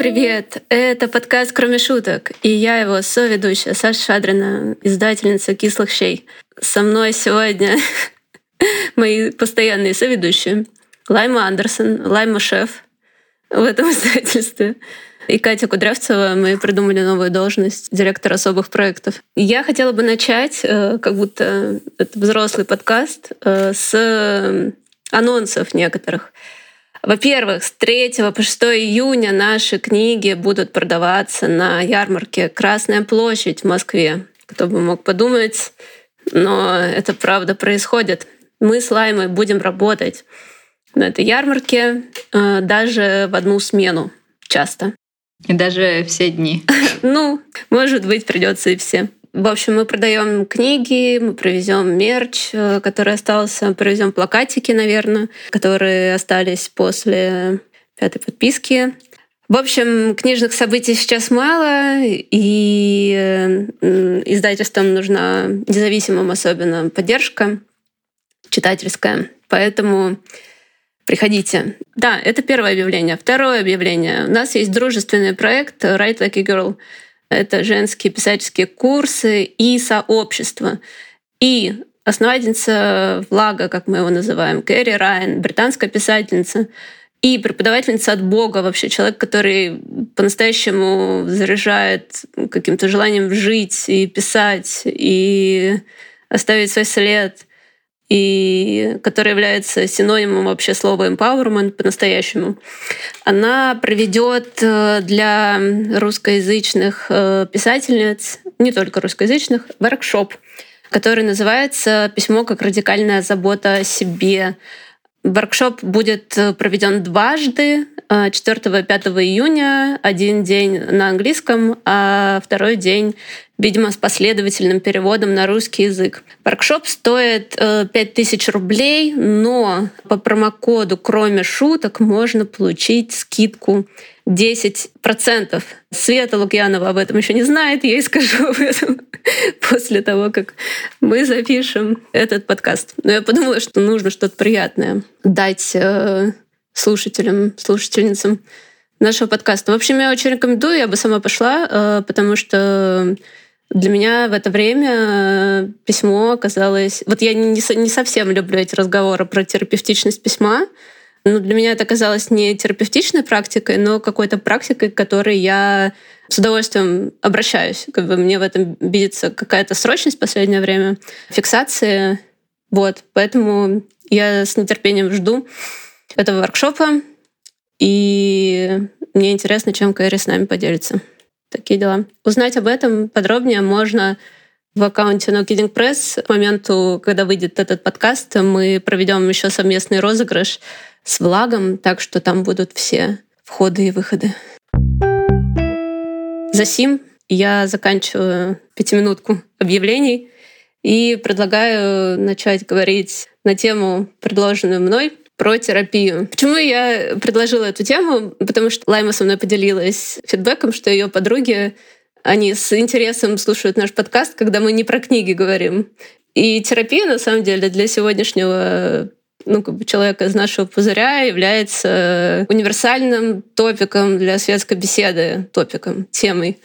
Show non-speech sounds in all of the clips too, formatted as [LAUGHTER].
привет! Это подкаст «Кроме шуток», и я его соведущая Саша Шадрина, издательница «Кислых щей». Со мной сегодня [LAUGHS] мои постоянные соведущие Лайма Андерсон, Лайма Шеф в этом [LAUGHS] издательстве, и Катя Кудрявцева. Мы придумали новую должность директора особых проектов. Я хотела бы начать, э, как будто это взрослый подкаст, э, с анонсов некоторых. Во-первых, с 3 по 6 июня наши книги будут продаваться на ярмарке «Красная площадь» в Москве. Кто бы мог подумать, но это правда происходит. Мы с Лаймой будем работать на этой ярмарке э, даже в одну смену часто. И даже все дни. [LAUGHS] Ну, может быть, придется и все. В общем, мы продаем книги, мы провезем мерч, э, который остался, провезем плакатики, наверное, которые остались после пятой подписки. В общем, книжных событий сейчас мало, и э, издательствам нужна независимым особенно поддержка читательская. Поэтому приходите. Да, это первое объявление. Второе объявление. У нас есть дружественный проект Write Like a Girl — это женские писательские курсы и сообщество. И основательница Влага, как мы его называем, Кэрри Райан, британская писательница, и преподавательница от Бога, вообще человек, который по-настоящему заряжает каким-то желанием жить и писать, и оставить свой след и которая является синонимом вообще слова empowerment по-настоящему, она проведет э, для русскоязычных э, писательниц, не только русскоязычных, воркшоп, который называется «Письмо как радикальная забота о себе». Воркшоп будет э, проведен дважды, 4 и 5 июня, один день на английском, а второй день видимо, с последовательным переводом на русский язык. Воркшоп стоит 5000 э, рублей, но по промокоду «Кроме шуток» можно получить скидку 10%. Света Лукьянова об этом еще не знает, я ей скажу об этом [LAUGHS] после того, как мы запишем этот подкаст. Но я подумала, что нужно что-то приятное дать э, слушателям, слушательницам нашего подкаста. В общем, я очень рекомендую, я бы сама пошла, э, потому что для меня в это время э, письмо оказалось... Вот я не, не совсем люблю эти разговоры про терапевтичность письма, но для меня это оказалось не терапевтичной практикой, но какой-то практикой, к которой я с удовольствием обращаюсь. Как бы мне в этом видится какая-то срочность в последнее время, фиксация. Вот, поэтому я с нетерпением жду этого воркшопа, и мне интересно, чем Кэрри с нами поделится. Такие дела. Узнать об этом подробнее можно в аккаунте No Kidding Press. К моменту, когда выйдет этот подкаст, мы проведем еще совместный розыгрыш с влагом, так что там будут все входы и выходы. За сим я заканчиваю пятиминутку объявлений и предлагаю начать говорить на тему, предложенную мной, про терапию. Почему я предложила эту тему? Потому что Лайма со мной поделилась фидбэком, что ее подруги они с интересом слушают наш подкаст, когда мы не про книги говорим. И терапия, на самом деле, для сегодняшнего ну, как бы человека из нашего пузыря является универсальным топиком для светской беседы, топиком, темой.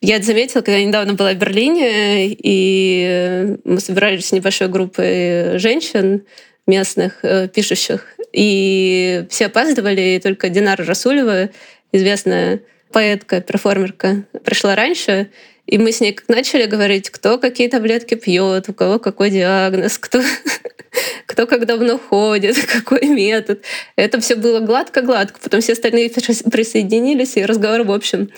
Я это заметила, когда я недавно была в Берлине, и мы собирались с небольшой группой женщин, местных э, пишущих. И все опаздывали, и только Динара Расулева, известная поэтка, перформерка, пришла раньше. И мы с ней как начали говорить, кто какие таблетки пьет, у кого какой диагноз, кто, [LAUGHS] кто как давно ходит, [LAUGHS] какой метод. Это все было гладко-гладко. Потом все остальные присоединились, и разговор, в общем,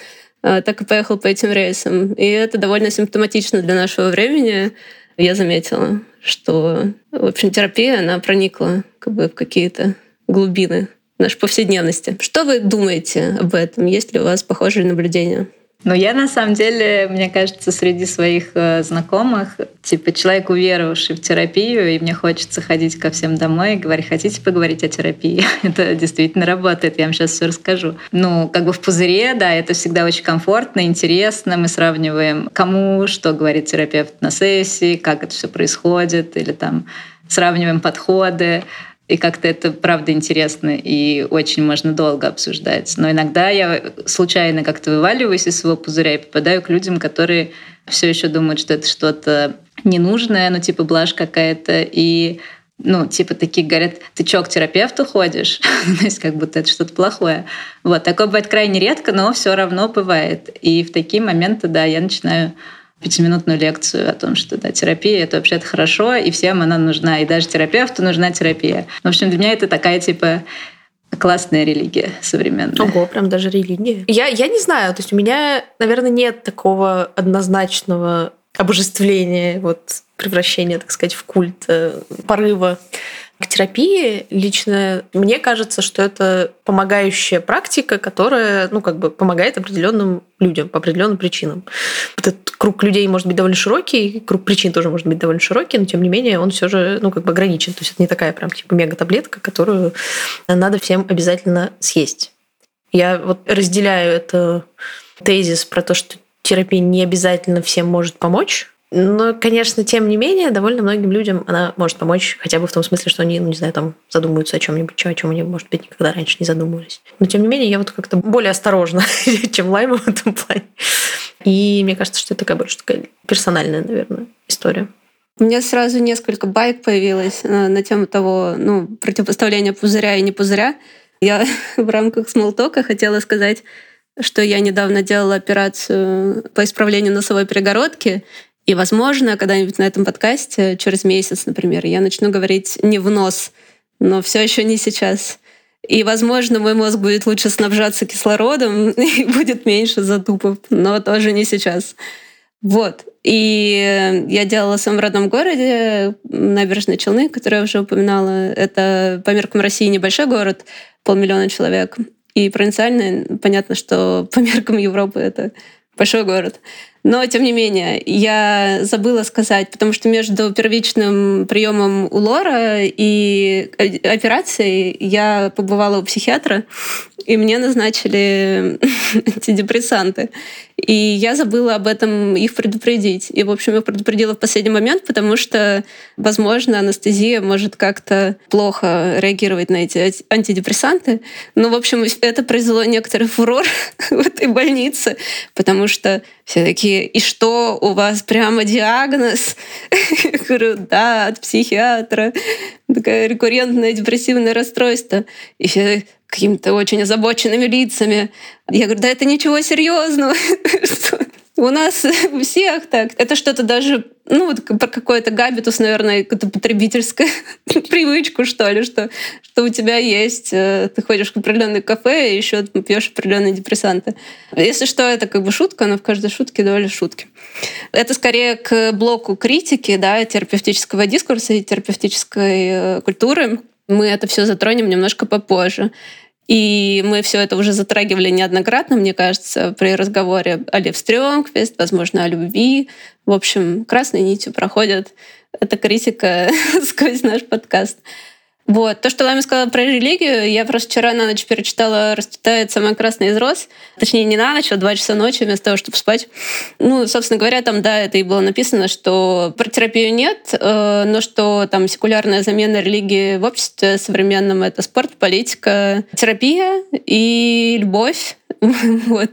э, так и поехал по этим рейсам. И это довольно симптоматично для нашего времени, я заметила что, в общем, терапия, она проникла как бы в какие-то глубины нашей повседневности. Что вы думаете об этом? Есть ли у вас похожие наблюдения? Ну, я на самом деле, мне кажется, среди своих э, знакомых, типа человек, уверовавший в терапию, и мне хочется ходить ко всем домой и говорить, хотите поговорить о терапии? [LAUGHS] это действительно работает, я вам сейчас все расскажу. Ну, как бы в пузыре, да, это всегда очень комфортно, интересно. Мы сравниваем, кому что говорит терапевт на сессии, как это все происходит, или там сравниваем подходы. И как-то это правда интересно и очень можно долго обсуждать. Но иногда я случайно как-то вываливаюсь из своего пузыря и попадаю к людям, которые все еще думают, что это что-то ненужное, ну типа блажь какая-то. И ну, типа такие говорят, ты чё, к терапевту ходишь? [LAUGHS] То есть как будто это что-то плохое. Вот, такое бывает крайне редко, но все равно бывает. И в такие моменты, да, я начинаю пятиминутную лекцию о том, что да, терапия — это вообще-то хорошо, и всем она нужна, и даже терапевту нужна терапия. В общем, для меня это такая, типа, классная религия современная. Ого, прям даже религия. Я, я не знаю, то есть у меня, наверное, нет такого однозначного обожествления, вот превращения, так сказать, в культ э, порыва к терапии лично мне кажется, что это помогающая практика, которая, ну, как бы помогает определенным людям по определенным причинам. Этот круг людей может быть довольно широкий, круг причин тоже может быть довольно широкий, но тем не менее он все же, ну, как бы ограничен. То есть это не такая прям типа мега-таблетка, которую надо всем обязательно съесть. Я вот разделяю это тезис про то, что терапия не обязательно всем может помочь, но, конечно, тем не менее, довольно многим людям она может помочь, хотя бы в том смысле, что они, ну, не знаю, там задумаются о чем-нибудь, о чем они, может быть, никогда раньше не задумывались. Но, тем не менее, я вот как-то более осторожна, [LAUGHS] чем Лайма в этом плане. И мне кажется, что это такая больше такая персональная, наверное, история. У меня сразу несколько байк появилось на, на тему того, ну, противопоставления пузыря и не пузыря. Я [LAUGHS] в рамках смолтока хотела сказать, что я недавно делала операцию по исправлению носовой перегородки, и, возможно, когда-нибудь на этом подкасте, через месяц, например, я начну говорить не в нос, но все еще не сейчас. И, возможно, мой мозг будет лучше снабжаться кислородом [LAUGHS] и будет меньше затупов, но тоже не сейчас. Вот. И я делала в своем родном городе, набережные Челны, который я уже упоминала. Это по меркам России небольшой город, полмиллиона человек. И провинциальный, понятно, что [LAUGHS] по меркам Европы это большой город. Но, тем не менее, я забыла сказать, потому что между первичным приемом у Лора и операцией я побывала у психиатра, и мне назначили [LAUGHS] антидепрессанты. И я забыла об этом их предупредить. И, в общем, я предупредила в последний момент, потому что, возможно, анестезия может как-то плохо реагировать на эти антидепрессанты. Ну, в общем, это произвело некоторый фурор [LAUGHS] в этой больнице, потому что все такие, и что, у вас прямо диагноз? Я говорю, да, от психиатра. Такое рекуррентное депрессивное расстройство. И все какими-то очень озабоченными лицами. Я говорю, да это ничего серьезного. [LAUGHS] У нас [LAUGHS] у всех так. Это что-то даже, ну, вот про какой-то габитус, наверное, какую-то потребительскую [LAUGHS] привычку, что ли, что, что у тебя есть. Э, ты ходишь в определенное кафе и еще пьешь определенные депрессанты. Если что, это как бы шутка, но в каждой шутке доля шутки. Это скорее к блоку критики, да, терапевтического дискурса и терапевтической э, культуры. Мы это все затронем немножко попозже. И мы все это уже затрагивали неоднократно, мне кажется, при разговоре о Лев Стрёмквист, возможно, о любви. В общем, красной нитью проходит эта критика [LAUGHS] сквозь наш подкаст. Вот. То, что Лами сказала про религию, я просто вчера на ночь перечитала «Расцветает самый красный из роз». Точнее, не на ночь, а два часа ночи вместо того, чтобы спать. Ну, собственно говоря, там, да, это и было написано, что про терапию нет, э, но что там секулярная замена религии в обществе современном — это спорт, политика, терапия и любовь. [LAUGHS] вот.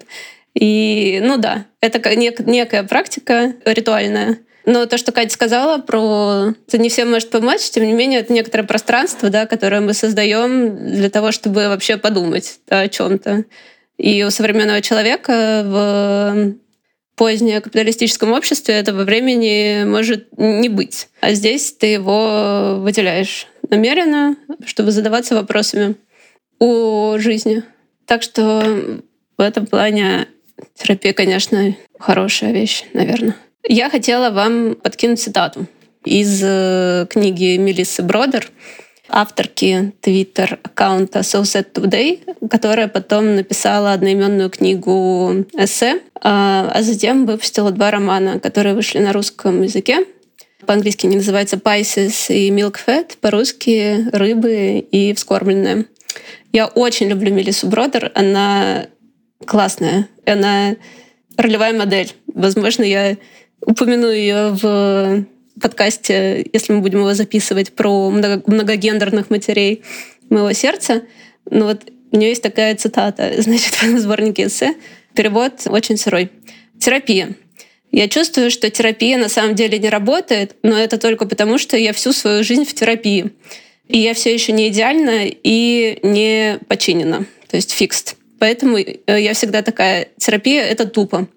И, ну да, это нек- некая практика ритуальная, но то, что Катя сказала про это не всем может помочь, тем не менее, это некоторое пространство, да, которое мы создаем для того, чтобы вообще подумать да, о чем-то. И у современного человека в позднее капиталистическом обществе этого времени может не быть. А здесь ты его выделяешь намеренно, чтобы задаваться вопросами о жизни. Так что в этом плане терапия, конечно, хорошая вещь, наверное. Я хотела вам подкинуть цитату из э, книги Мелиссы Бродер, авторки твиттер-аккаунта So Sad Today, которая потом написала одноименную книгу эссе, а, а затем выпустила два романа, которые вышли на русском языке. По-английски они называются Pisces и Milk Fat, по-русски «Рыбы» и «Вскормленные». Я очень люблю Мелиссу Бродер. Она классная. Она ролевая модель. Возможно, я упомяну ее в подкасте, если мы будем его записывать, про многогендерных матерей моего сердца. Но вот у нее есть такая цитата, [LAUGHS] значит, в сборнике эссе. Перевод очень сырой. Терапия. Я чувствую, что терапия на самом деле не работает, но это только потому, что я всю свою жизнь в терапии. И я все еще не идеальна и не починена, то есть фикст. Поэтому э, я всегда такая, терапия — это тупо.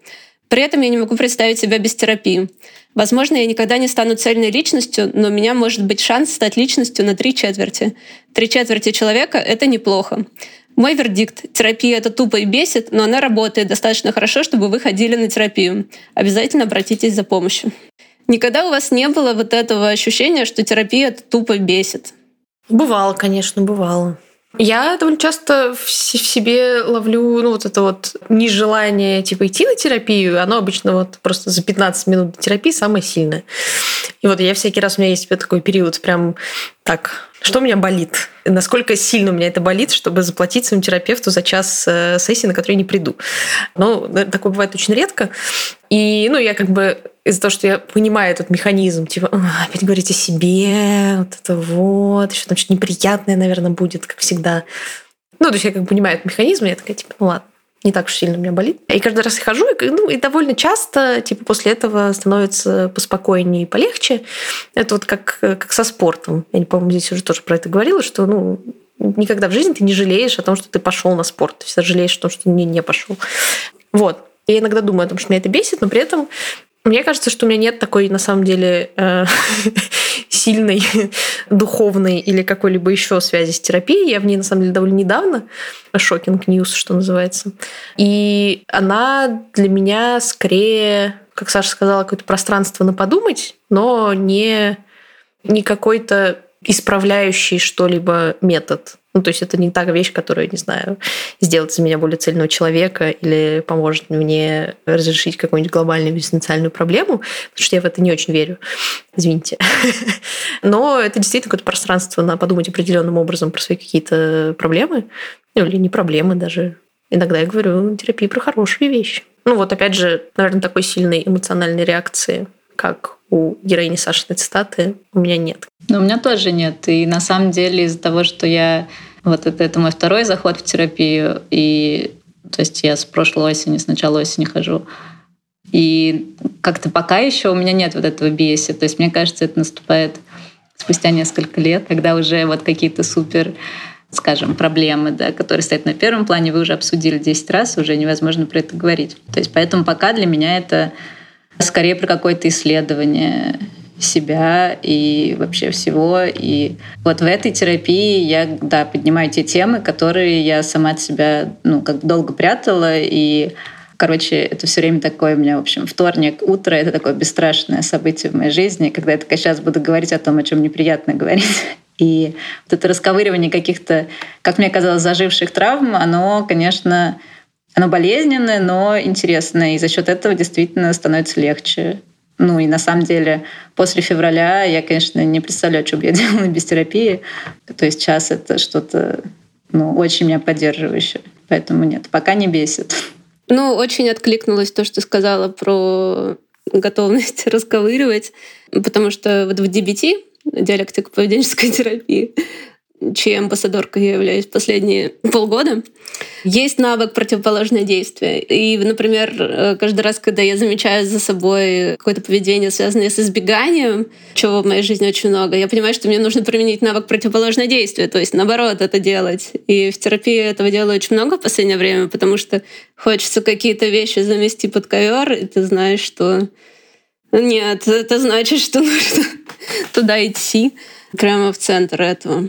При этом я не могу представить себя без терапии. Возможно, я никогда не стану цельной личностью, но у меня может быть шанс стать личностью на три четверти. Три четверти человека — это неплохо. Мой вердикт. Терапия это тупо и бесит, но она работает достаточно хорошо, чтобы вы ходили на терапию. Обязательно обратитесь за помощью. Никогда у вас не было вот этого ощущения, что терапия это тупо бесит? Бывало, конечно, бывало. Я довольно часто в себе ловлю ну, вот это вот нежелание типа идти на терапию. Оно обычно вот просто за 15 минут терапии самое сильное. И вот я всякий раз, у меня есть такой период прям так, что у меня болит? Насколько сильно у меня это болит, чтобы заплатить своему терапевту за час э, сессии, на которой я не приду. Но э, такое бывает очень редко. И ну, я как бы из-за того, что я понимаю этот механизм, типа, опять говорить о себе, вот это вот, еще там что-то неприятное, наверное, будет, как всегда. Ну, то есть я как бы понимаю этот механизм, и я такая, типа, ну ладно, не так уж сильно у меня болит. И каждый раз я хожу, и, ну, и довольно часто, типа, после этого становится поспокойнее и полегче. Это вот как, как со спортом. Я не помню, здесь уже тоже про это говорила, что, ну, никогда в жизни ты не жалеешь о том, что ты пошел на спорт. Ты всегда жалеешь о том, что не, не пошел. Вот. Я иногда думаю о том, что меня это бесит, но при этом мне кажется, что у меня нет такой, на самом деле, э, [LAUGHS] сильной [LAUGHS] духовной или какой-либо еще связи с терапией. Я в ней, на самом деле, довольно недавно. Shocking news, что называется. И она для меня скорее, как Саша сказала, какое-то пространство на подумать, но не, не какой-то исправляющий что-либо метод. Ну, то есть это не та вещь, которая, не знаю, сделает из меня более цельного человека или поможет мне разрешить какую-нибудь глобальную экзистенциальную проблему, потому что я в это не очень верю. Извините. [LAUGHS] Но это действительно какое-то пространство на подумать определенным образом про свои какие-то проблемы. Ну, или не проблемы даже. Иногда я говорю, ну, терапия про хорошие вещи. Ну вот опять же, наверное, такой сильной эмоциональной реакции, как у героини Сашиной цитаты, у меня нет. Но у меня тоже нет. И на самом деле из-за того, что я... Вот это, это мой второй заход в терапию, и то есть я с прошлой осени, с начала осени хожу. И как-то пока еще у меня нет вот этого беси. То есть мне кажется, это наступает спустя несколько лет, когда уже вот какие-то супер скажем, проблемы, да, которые стоят на первом плане, вы уже обсудили 10 раз, уже невозможно про это говорить. То есть поэтому пока для меня это скорее про какое-то исследование себя и вообще всего. И вот в этой терапии я, да, поднимаю те темы, которые я сама от себя, ну, как долго прятала, и Короче, это все время такое у меня, в общем, вторник, утро — это такое бесстрашное событие в моей жизни, когда я такая сейчас буду говорить о том, о чем неприятно говорить. [LAUGHS] И вот это расковыривание каких-то, как мне казалось, заживших травм, оно, конечно, оно болезненное, но интересное. И за счет этого действительно становится легче. Ну и на самом деле после февраля я, конечно, не представляю, что бы я [LAUGHS] делала без терапии. То есть час это что-то ну, очень меня поддерживающее. Поэтому нет, пока не бесит. Ну, очень откликнулось то, что сказала про готовность [LAUGHS] расковыривать, потому что вот в DBT, диалектика поведенческой терапии, чьей амбассадоркой я являюсь последние [LAUGHS] полгода, есть навык противоположное действие. И, например, э, каждый раз, когда я замечаю за собой какое-то поведение, связанное с избеганием, чего в моей жизни очень много, я понимаю, что мне нужно применить навык противоположное действие, то есть наоборот это делать. И в терапии этого делаю очень много в последнее время, потому что хочется какие-то вещи замести под ковер, и ты знаешь, что нет, это значит, что [LAUGHS] нужно туда идти, прямо в центр этого.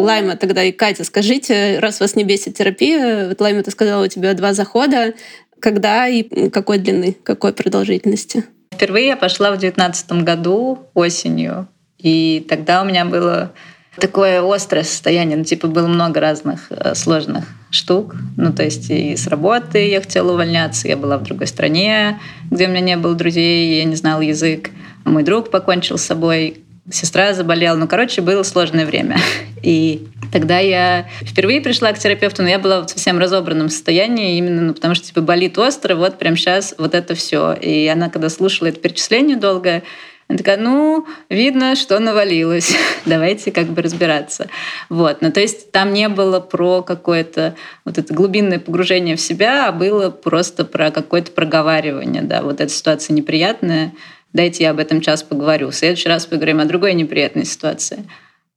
Лайма тогда и Катя, скажите, раз вас не бесит терапия, вот Лайма, ты сказала, у тебя два захода, когда и какой длины, какой продолжительности? Впервые я пошла в девятнадцатом году осенью, и тогда у меня было такое острое состояние, ну, типа, было много разных э, сложных штук. Ну, то есть и с работы я хотела увольняться, я была в другой стране, где у меня не было друзей, я не знала язык. Мой друг покончил с собой, сестра заболела. Ну, короче, было сложное время. [LAUGHS] И тогда я впервые пришла к терапевту, но я была в совсем разобранном состоянии, именно ну, потому что типа болит остро, вот прям сейчас вот это все. И она, когда слушала это перечисление долго, она такая, ну, видно, что навалилось. [LAUGHS] Давайте как бы разбираться. Вот. Ну, то есть там не было про какое-то вот это глубинное погружение в себя, а было просто про какое-то проговаривание. Да, вот эта ситуация неприятная, дайте я об этом час поговорю. В следующий раз поговорим о другой неприятной ситуации.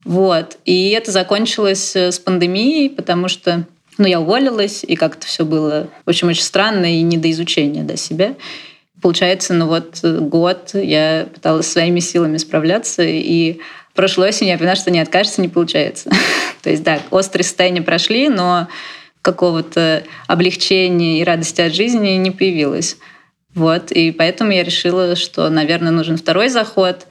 Вот. И это закончилось э, с пандемией, потому что ну, я уволилась, и как-то все было, в общем, очень странно и не до изучения до себя. Получается, ну вот э, год я пыталась своими силами справляться, и прошлой осенью я поняла, что не откажется, не получается. [LAUGHS] То есть, да, острые состояния прошли, но какого-то облегчения и радости от жизни не появилось. Вот, и поэтому я решила, что, наверное, нужен второй заход.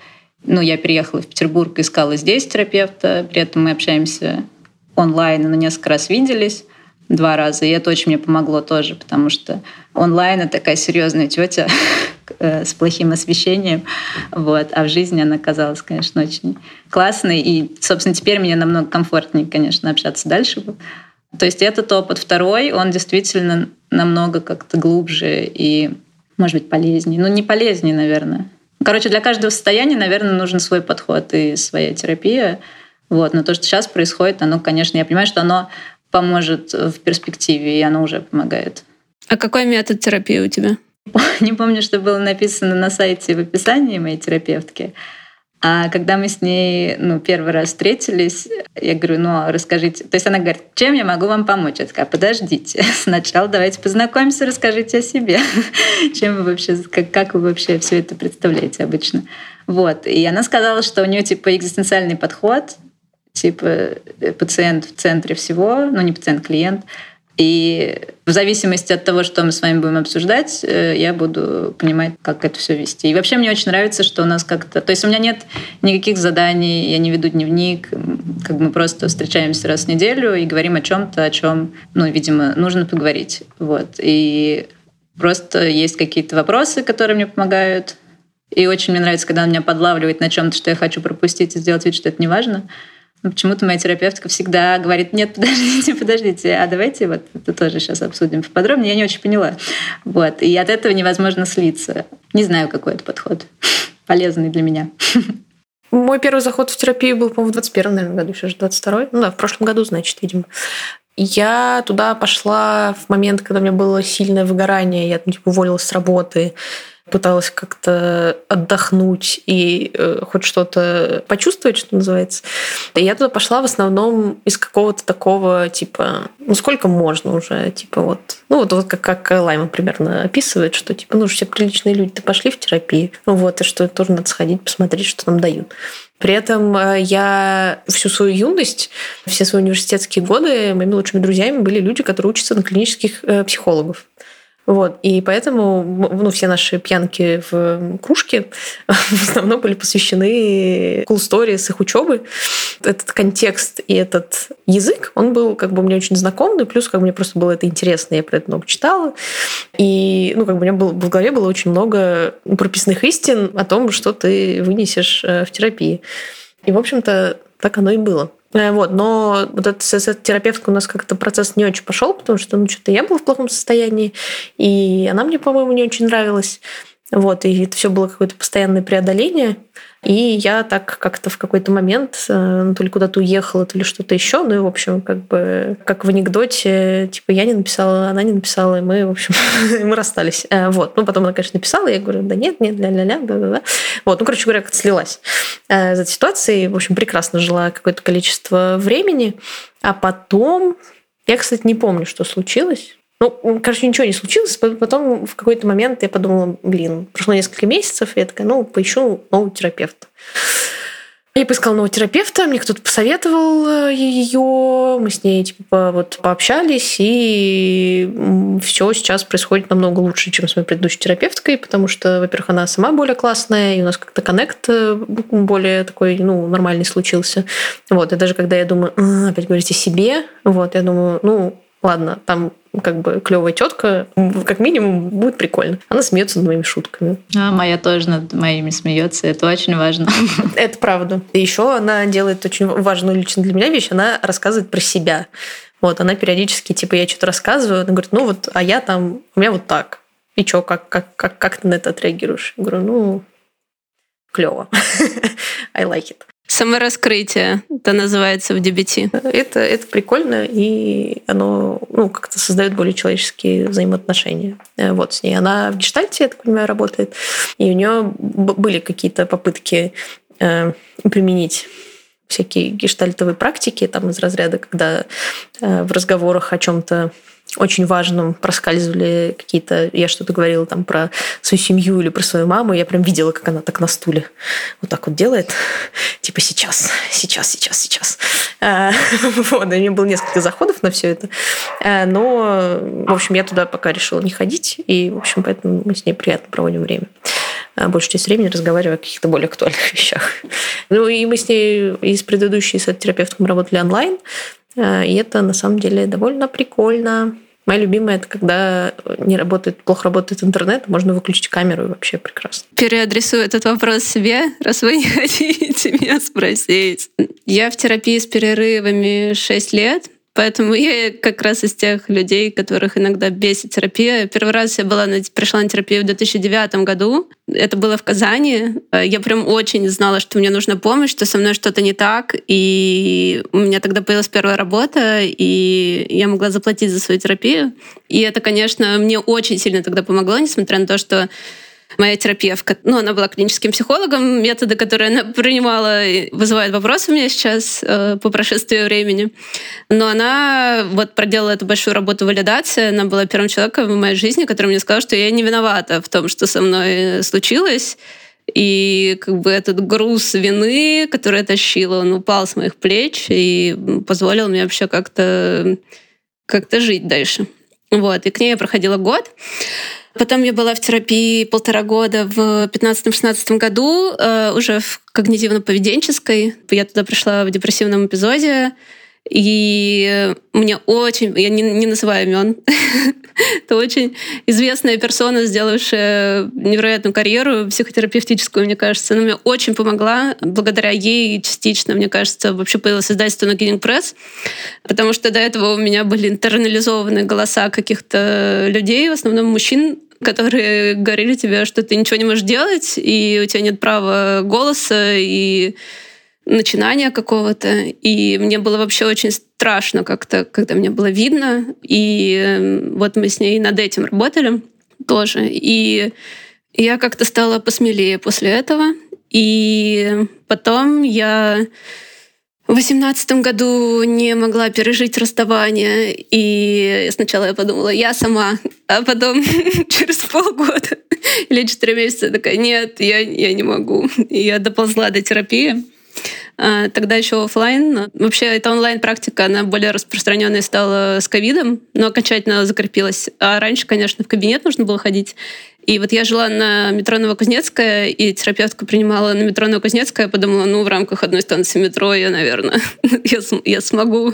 Ну, я переехала в Петербург, искала здесь терапевта, при этом мы общаемся онлайн, но несколько раз виделись два раза, и это очень мне помогло тоже, потому что онлайн это такая серьезная тетя [LAUGHS] э, с плохим освещением, вот, а в жизни она казалась, конечно, очень классной, и, собственно, теперь мне намного комфортнее, конечно, общаться дальше. То есть этот опыт второй, он действительно намного как-то глубже и может быть, полезнее. Ну, не полезнее, наверное. Короче, для каждого состояния, наверное, нужен свой подход и своя терапия. Вот. Но то, что сейчас происходит, оно, конечно, я понимаю, что оно поможет в перспективе, и оно уже помогает. А какой метод терапии у тебя? [LAUGHS] Не помню, что было написано на сайте в описании моей терапевтки. А когда мы с ней ну, первый раз встретились, я говорю, ну, а расскажите. То есть она говорит, чем я могу вам помочь? Я такая, подождите, [LAUGHS] сначала давайте познакомимся, расскажите о себе. [LAUGHS] Чем вы вообще, как, как вы вообще все это представляете обычно? Вот. И она сказала, что у нее типа экзистенциальный подход, типа э, пациент в центре всего, ну не пациент, клиент — и в зависимости от того, что мы с вами будем обсуждать, э, я буду понимать, как это все вести. И вообще мне очень нравится, что у нас как-то... То есть у меня нет никаких заданий, я не веду дневник, как мы просто встречаемся раз в неделю и говорим о чем-то, о чем, ну, видимо, нужно поговорить. Вот. И просто есть какие-то вопросы, которые мне помогают. И очень мне нравится, когда он меня подлавливает на чем-то, что я хочу пропустить и сделать вид, что это не важно. Но почему-то моя терапевтка всегда говорит, нет, подождите, [LAUGHS] подождите, а давайте вот это тоже сейчас обсудим поподробнее. Я не очень поняла. Вот. И от этого невозможно слиться. Не знаю, какой это подход. [LAUGHS] Полезный для меня. [LAUGHS] Мой первый заход в терапию был, по-моему, в 21 наверное, году, сейчас же 22 Ну да, в прошлом году, значит, видимо. Я туда пошла в момент, когда у меня было сильное выгорание, я типа, уволилась с работы, пыталась как-то отдохнуть и э, хоть что-то почувствовать, что называется. И я туда пошла в основном из какого-то такого, типа, ну сколько можно уже, типа вот, ну вот, вот как, как Лайма примерно описывает, что типа, ну все приличные люди, ты пошли в терапию, ну вот, и что тоже надо сходить, посмотреть, что нам дают. При этом э, я всю свою юность, все свои университетские годы, моими лучшими друзьями были люди, которые учатся на клинических э, психологов. Вот. И поэтому ну, все наши пьянки в кружке [LAUGHS] в основном были посвящены cool story с их учебы. Этот контекст и этот язык, он был как бы мне очень знаком, и плюс как бы мне просто было это интересно, я про это много читала. И ну, как бы у меня было, в голове было очень много прописных истин о том, что ты вынесешь э, в терапии. И, в общем-то, так оно и было. Э, вот, но вот этот, терапевткой у нас как-то процесс не очень пошел, потому что, ну, что-то я была в плохом состоянии, и она мне, по-моему, не очень нравилась. Вот, и это все было какое-то постоянное преодоление. И я так как-то в какой-то момент э, ну, то ли куда-то уехала, то ли что-то еще. Ну и, в общем, как бы как в анекдоте, типа, я не написала, она не написала, и мы, в общем, [LAUGHS] мы расстались. Э, вот. Ну, потом она, конечно, написала, я говорю, да нет, нет, ля-ля-ля, да-да-да. Вот. Ну, короче говоря, как слилась из этой ситуации. В общем, прекрасно жила какое-то количество времени. А потом... Я, кстати, не помню, что случилось. Ну, короче, ничего не случилось. Потом в какой-то момент я подумала, блин, прошло несколько месяцев, и я такая, ну, поищу нового терапевта. Я поискала нового терапевта, мне кто-то посоветовал э, ее, мы с ней типа вот пообщались, и все сейчас происходит намного лучше, чем с моей предыдущей терапевткой, потому что, во-первых, она сама более классная, и у нас как-то коннект э, более такой, ну, нормальный случился. Вот, и даже когда я думаю, опять говорить о себе, вот, я думаю, ну, ладно, там как бы клевая тетка, как минимум будет прикольно. Она смеется над моими шутками. А моя тоже над моими смеется. Это очень важно. [LAUGHS] Это правда. И еще она делает очень важную лично для меня вещь. Она рассказывает про себя. Вот, она периодически, типа, я что-то рассказываю, она говорит, ну вот, а я там, у меня вот так. И что, как, как, как, как ты на это отреагируешь? Я говорю, ну, клево. [LAUGHS] I like it. Самораскрытие, это называется в DBT. Это, это прикольно, и оно ну, как-то создает более человеческие взаимоотношения. Э, вот с ней. Она в гештальте, я так понимаю, работает, и у нее были какие-то попытки э, применить всякие гештальтовые практики там из разряда, когда э, в разговорах о чем-то очень важным проскальзывали какие-то... Я что-то говорила там про свою семью или про свою маму. Я прям видела, как она так на стуле вот так вот делает. [LAUGHS] Типа сейчас, сейчас, сейчас, сейчас. А, [LAUGHS] вот, у меня было несколько заходов на все это. А, но, в общем, я туда пока решила не ходить. И, в общем, поэтому мы с ней приятно проводим время а большую часть времени разговаривая о каких-то более актуальных [LAUGHS] вещах. Ну и мы с ней и с предыдущей с терапевтом работали онлайн, и это на самом деле довольно прикольно. Моя любимая это когда не работает, плохо работает интернет, можно выключить камеру и вообще прекрасно. Переадресую этот вопрос себе, раз вы [LAUGHS] не хотите меня спросить. Я в терапии с перерывами 6 лет. Поэтому я как раз из тех людей, которых иногда бесит терапия. Первый раз я была на, пришла на терапию в 2009 году. Это было в Казани. Я прям очень знала, что мне нужна помощь, что со мной что-то не так. И у меня тогда появилась первая работа, и я могла заплатить за свою терапию. И это, конечно, мне очень сильно тогда помогло, несмотря на то, что моя терапевтка, ну, она была клиническим психологом, методы, которые она принимала, вызывают вопросы у меня сейчас э, по прошествии времени. Но она вот проделала эту большую работу валидации, она была первым человеком в моей жизни, который мне сказал, что я не виновата в том, что со мной случилось, и как бы этот груз вины, который я тащила, он упал с моих плеч и позволил мне вообще как-то как-то жить дальше. Вот, и к ней я проходила год. Потом я была в терапии полтора года в 15-16 году, э, уже в когнитивно-поведенческой. Я туда пришла в депрессивном эпизоде. И мне очень, я не, не называю имен, [LAUGHS] это очень известная персона, сделавшая невероятную карьеру психотерапевтическую, мне кажется. Она мне очень помогла. Благодаря ей частично, мне кажется, вообще появилось издательство на Гиннинг Пресс, потому что до этого у меня были интернализованные голоса каких-то людей, в основном мужчин, которые говорили тебе, что ты ничего не можешь делать, и у тебя нет права голоса, и начинания какого-то. И мне было вообще очень страшно как-то, когда мне было видно. И эм, вот мы с ней над этим работали тоже. И я как-то стала посмелее после этого. И потом я в восемнадцатом году не могла пережить расставание, и сначала я подумала, я сама, а потом [LAUGHS] через полгода [LAUGHS] или четыре месяца такая, нет, я, я не могу. И я доползла до терапии. А, тогда еще офлайн. Вообще, эта онлайн-практика, она более распространенной стала с ковидом, но окончательно закрепилась. А раньше, конечно, в кабинет нужно было ходить. И вот я жила на метро Новокузнецкая, и терапевтку принимала на метро Новокузнецкая. Я подумала, ну, в рамках одной станции метро я, наверное, [LAUGHS] я, я смогу.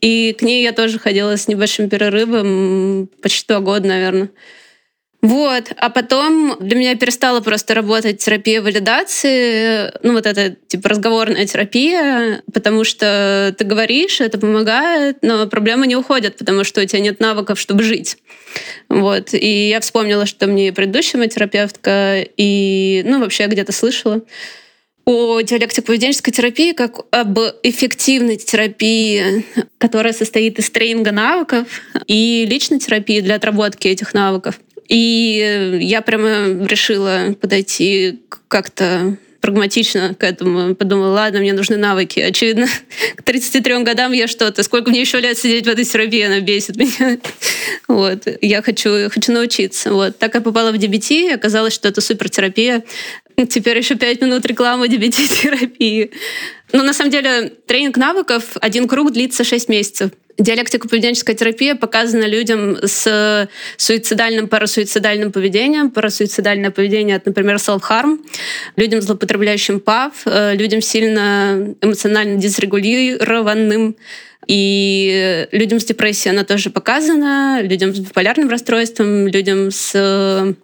И к ней я тоже ходила с небольшим перерывом, почти два года, наверное. Вот. А потом для меня перестала просто работать терапия валидации, ну вот это типа разговорная терапия, потому что ты говоришь, это помогает, но проблемы не уходят, потому что у тебя нет навыков, чтобы жить. Вот. И я вспомнила, что мне предыдущая терапевтка, и, ну, вообще я где-то слышала о диалектико-поведенческой терапии как об эффективной терапии, которая состоит из тренинга навыков и личной терапии для отработки этих навыков. И я прямо решила подойти как-то прагматично к этому. Подумала, ладно, мне нужны навыки. Очевидно, [LAUGHS] к 33 годам я что-то. Сколько мне еще лет сидеть в этой терапии, она бесит меня. [LAUGHS] Вот. Я хочу, хочу научиться. Вот. Так я попала в DBT, оказалось, что это супертерапия. Теперь еще пять минут рекламы DBT-терапии. Но на самом деле тренинг навыков, один круг длится 6 месяцев. Диалектико-поведенческая терапия показана людям с суицидальным, парасуицидальным поведением. Парасуицидальное поведение — это, например, self-harm. Людям, злоупотребляющим ПАВ, э, людям сильно эмоционально дисрегулированным, И людям с депрессией она тоже показана, людям с биполярным расстройством, людям с э,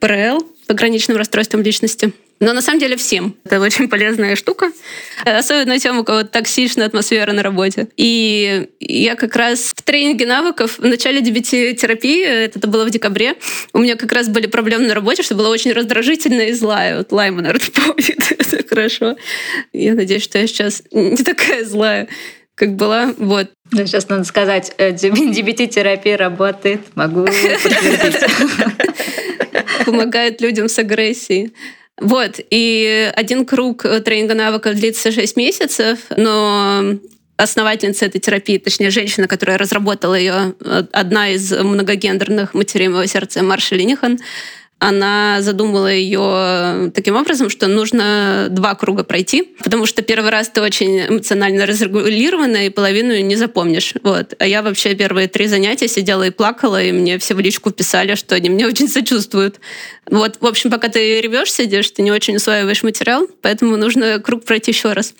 ПРЛ, пограничным расстройством личности. Но на самом деле всем. Это очень полезная штука. Особенно тем, у кого токсичная атмосфера на работе. И я как раз в тренинге навыков в начале DBT-терапии, это было в декабре, у меня как раз были проблемы на работе, что была очень раздражительная и злая. Вот Лайма, наверное, [LAUGHS] помнит это хорошо. Я надеюсь, что я сейчас не такая злая как была. Вот. Да, сейчас надо сказать, DBT-терапия [LAUGHS] работает, могу [LAUGHS] подтвердить. Помогает людям с агрессией. Вот, и один круг тренинга навыков длится 6 месяцев, но основательница этой терапии, точнее, женщина, которая разработала ее, одна из многогендерных матерей моего сердца, Марша Линихан, она задумала ее таким образом, что нужно два круга пройти, потому что первый раз ты очень эмоционально разрегулирована, и половину не запомнишь. Вот. А я вообще первые три занятия сидела и плакала, и мне все в личку писали, что они мне очень сочувствуют. Вот, в общем, пока ты ревешь, сидишь, ты не очень усваиваешь материал, поэтому нужно круг пройти еще раз.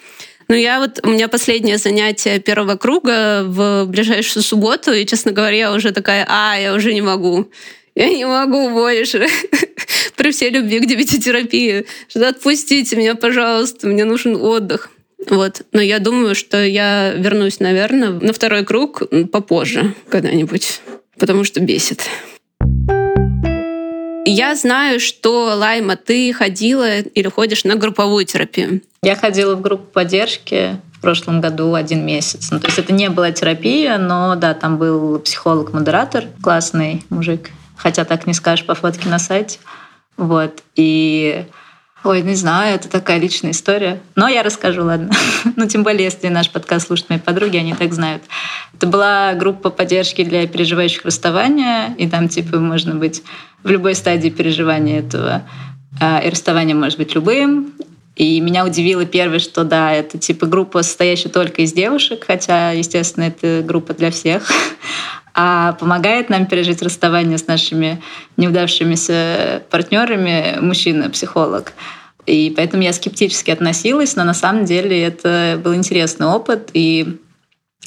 Ну, я вот, у меня последнее занятие первого круга в ближайшую субботу, и, честно говоря, я уже такая, а, я уже не могу я не могу больше. [LAUGHS] При всей любви к дебетотерапии. Что отпустите меня, пожалуйста, мне нужен отдых. Вот. Но я думаю, что я вернусь, наверное, на второй круг попозже когда-нибудь, потому что бесит. Я знаю, что, Лайма, ты ходила или ходишь на групповую терапию. Я ходила в группу поддержки в прошлом году один месяц. Ну, то есть это не была терапия, но да, там был психолог-модератор, классный мужик хотя так не скажешь по фотке на сайте. Вот. И Ой, не знаю, это такая личная история. Но я расскажу, ладно. [LAUGHS] ну, тем более, если наш подкаст слушают мои подруги, они так знают. Это была группа поддержки для переживающих расставания, и там, типа, можно быть в любой стадии переживания этого. А, и расставание может быть любым. И меня удивило первое, что да, это типа группа, состоящая только из девушек, хотя, естественно, это группа для всех [LAUGHS] а помогает нам пережить расставание с нашими неудавшимися партнерами мужчина-психолог. И поэтому я скептически относилась, но на самом деле это был интересный опыт, и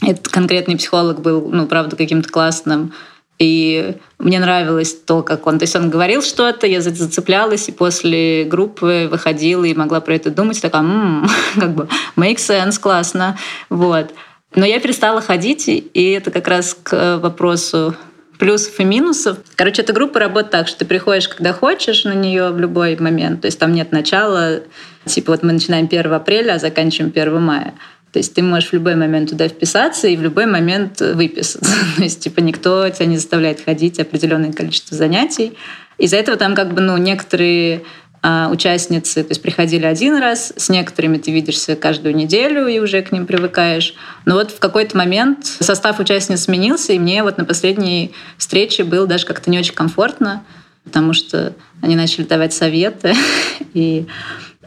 этот конкретный психолог был, ну, правда, каким-то классным, и мне нравилось то, как он... То есть он говорил что-то, я зацеплялась, и после группы выходила и могла про это думать, такая, м-м, [LAUGHS] как бы, make sense, классно. Вот. Но я перестала ходить, и это как раз к вопросу плюсов и минусов. Короче, эта группа работает так, что ты приходишь, когда хочешь на нее в любой момент. То есть там нет начала, типа вот мы начинаем 1 апреля, а заканчиваем 1 мая. То есть ты можешь в любой момент туда вписаться и в любой момент выписаться. [LAUGHS] То есть типа никто тебя не заставляет ходить определенное количество занятий. Из-за этого там как бы ну, некоторые а, участницы, то есть приходили один раз, с некоторыми ты видишься каждую неделю и уже к ним привыкаешь. Но вот в какой-то момент состав участниц сменился, и мне вот на последней встрече было даже как-то не очень комфортно, потому что они начали давать советы [LAUGHS] и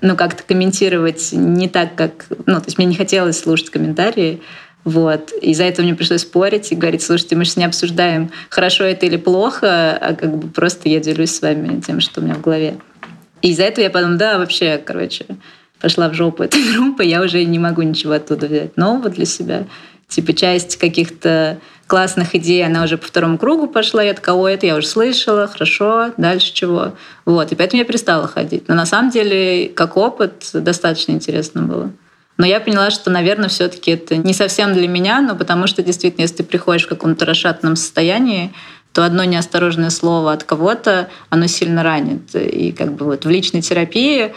ну, как-то комментировать не так, как... Ну, то есть мне не хотелось слушать комментарии, вот. И за это мне пришлось спорить и говорить, слушайте, мы же не обсуждаем, хорошо это или плохо, а как бы просто я делюсь с вами тем, что у меня в голове. И из-за этого я подумала, да, вообще, короче, пошла в жопу эта группа, я уже не могу ничего оттуда взять нового для себя. Типа часть каких-то классных идей, она уже по второму кругу пошла, я такая, ой, это я уже слышала, хорошо, дальше чего. Вот, и поэтому я перестала ходить. Но на самом деле, как опыт, достаточно интересно было. Но я поняла, что, наверное, все-таки это не совсем для меня, но потому что действительно, если ты приходишь в каком-то расшатанном состоянии, то одно неосторожное слово от кого-то, оно сильно ранит. И как бы вот в личной терапии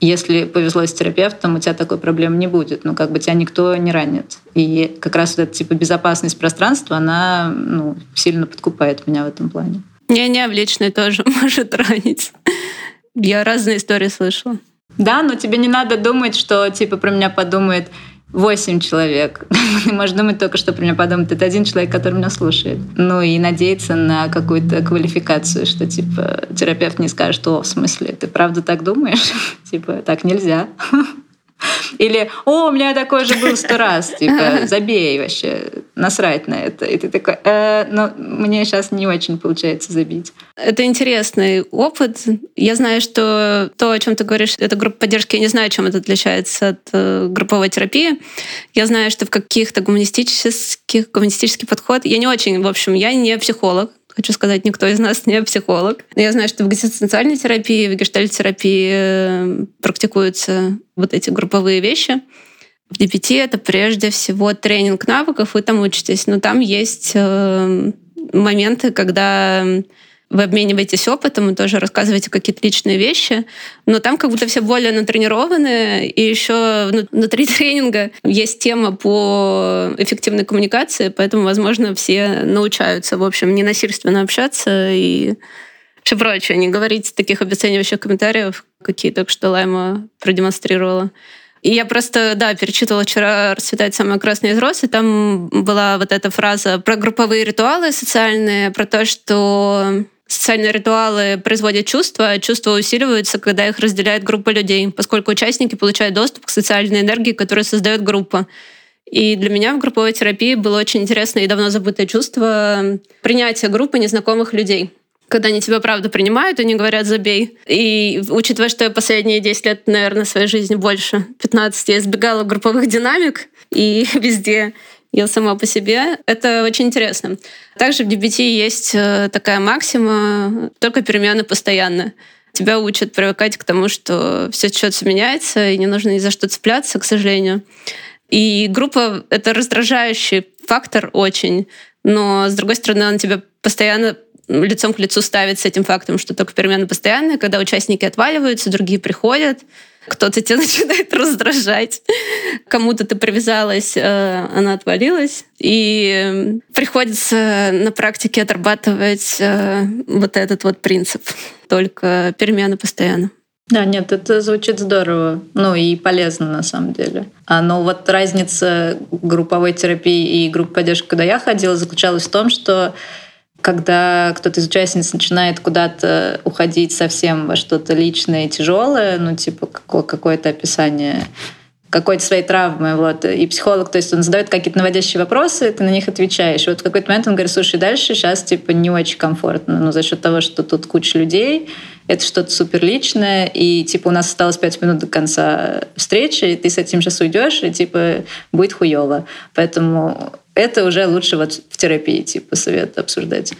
если повезло с терапевтом, у тебя такой проблемы не будет. Ну, как бы тебя никто не ранит. И как раз вот эта типа безопасность пространства, она ну, сильно подкупает меня в этом плане. Не-не, в личной тоже [LAUGHS] может ранить. Я разные истории слышала. Да, но тебе не надо думать, что типа про меня подумает восемь человек. Ты [LAUGHS] можешь думать только, что про меня подумает. Это один человек, который меня слушает. Ну и надеяться на какую-то квалификацию, что типа терапевт не скажет, о, в смысле, ты правда так думаешь? [LAUGHS] типа, так нельзя. [LAUGHS] Или, о, у меня такой же был сто раз, типа, забей вообще, насрать на это. И ты такой, э, но мне сейчас не очень получается забить. Это интересный опыт. Я знаю, что то, о чем ты говоришь, это группа поддержки. Я не знаю, чем это отличается от э, групповой терапии. Я знаю, что в каких-то гуманистических, гуманистический подход, я не очень, в общем, я не психолог, Хочу сказать, никто из нас не психолог. Но я знаю, что в экзистенциальной терапии, в гештальт-терапии э, практикуются вот эти групповые вещи. В DPT это прежде всего тренинг навыков, вы там учитесь. Но там есть э, моменты, когда вы обмениваетесь опытом и тоже рассказываете какие-то личные вещи, но там как будто все более натренированы, и еще внутри [LAUGHS] тренинга есть тема по эффективной коммуникации, поэтому, возможно, все научаются, в общем, ненасильственно общаться и все прочее, не говорить таких обесценивающих комментариев, какие только что Лайма продемонстрировала. И я просто, да, перечитывала вчера «Расцветает самая красная из роз», и там была вот эта фраза про групповые ритуалы социальные, про то, что Социальные ритуалы производят чувства, а чувства усиливаются, когда их разделяет группа людей, поскольку участники получают доступ к социальной энергии, которую создает группа. И для меня в групповой терапии было очень интересно и давно забытое чувство принятия группы незнакомых людей когда они тебя правда принимают, они говорят «забей». И учитывая, что я последние 10 лет, наверное, своей жизни больше, 15, я избегала групповых динамик, и [LAUGHS] везде я сама по себе. Это очень интересно. Также в DBT есть э, такая максима, только перемены постоянно. Тебя учат привыкать к тому, что все что-то меняется, и не нужно ни за что цепляться, к сожалению. И группа — это раздражающий фактор очень, но, с другой стороны, он тебя постоянно лицом к лицу ставит с этим фактом, что только перемены постоянные, когда участники отваливаются, другие приходят, кто-то тебя [LAUGHS] начинает раздражать, кому-то ты привязалась, э, она отвалилась, и приходится на практике отрабатывать э, вот этот вот принцип, только перемены постоянно. Да, нет, это звучит здорово, ну и полезно на самом деле. А, но вот разница групповой терапии и группы поддержки, когда я ходила, заключалась в том, что когда кто-то из участниц начинает куда-то уходить совсем во что-то личное и тяжелое, ну, типа какое-то описание какой-то своей травмы, вот, и психолог, то есть он задает какие-то наводящие вопросы, ты на них отвечаешь. И вот в какой-то момент он говорит, слушай, дальше сейчас, типа, не очень комфортно, ну, за счет того, что тут куча людей, это что-то супер личное, и, типа, у нас осталось пять минут до конца встречи, и ты с этим сейчас уйдешь, и, типа, будет хуево. Поэтому это уже лучше вот в терапии, типа, совет обсуждать.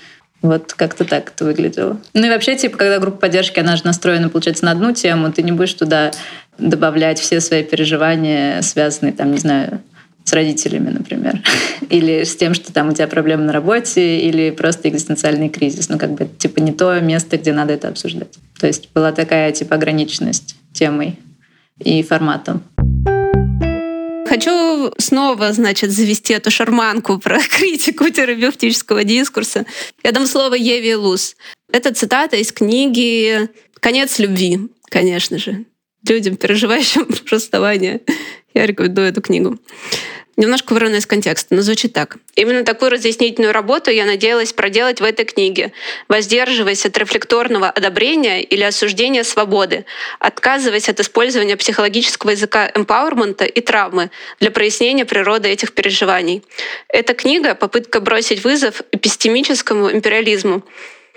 Вот как-то так это выглядело. Ну и вообще, типа, когда группа поддержки, она же настроена, получается, на одну тему, ты не будешь туда добавлять все свои переживания, связанные, там, не знаю, с родителями, например, [LAUGHS] или с тем, что там у тебя проблемы на работе, или просто экзистенциальный кризис. Ну, как бы, типа, не то место, где надо это обсуждать. То есть была такая, типа, ограниченность темой и форматом. Хочу снова, значит, завести эту шарманку про [LAUGHS] критику терапевтического дискурса. Я дам слово Еве Луз. Это цитата из книги «Конец любви», конечно же. Людям, переживающим [LAUGHS] расставание. Я рекомендую эту книгу немножко вырвано из контекста, но звучит так. Именно такую разъяснительную работу я надеялась проделать в этой книге, воздерживаясь от рефлекторного одобрения или осуждения свободы, отказываясь от использования психологического языка эмпауэрмента и травмы для прояснения природы этих переживаний. Эта книга — попытка бросить вызов эпистемическому империализму,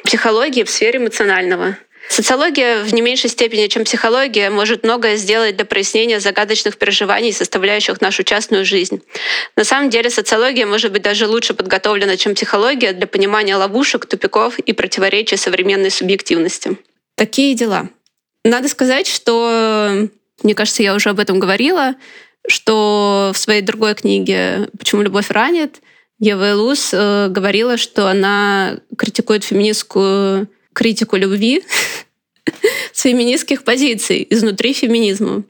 психологии в сфере эмоционального — Социология в не меньшей степени, чем психология, может многое сделать для прояснения загадочных переживаний, составляющих нашу частную жизнь. На самом деле социология может быть даже лучше подготовлена, чем психология для понимания ловушек, тупиков и противоречий современной субъективности. Такие дела. Надо сказать, что, мне кажется, я уже об этом говорила, что в своей другой книге «Почему любовь ранит» Ева Элус э, говорила, что она критикует феминистскую критику любви [LAUGHS] [LAUGHS] с феминистских позиций, изнутри феминизма.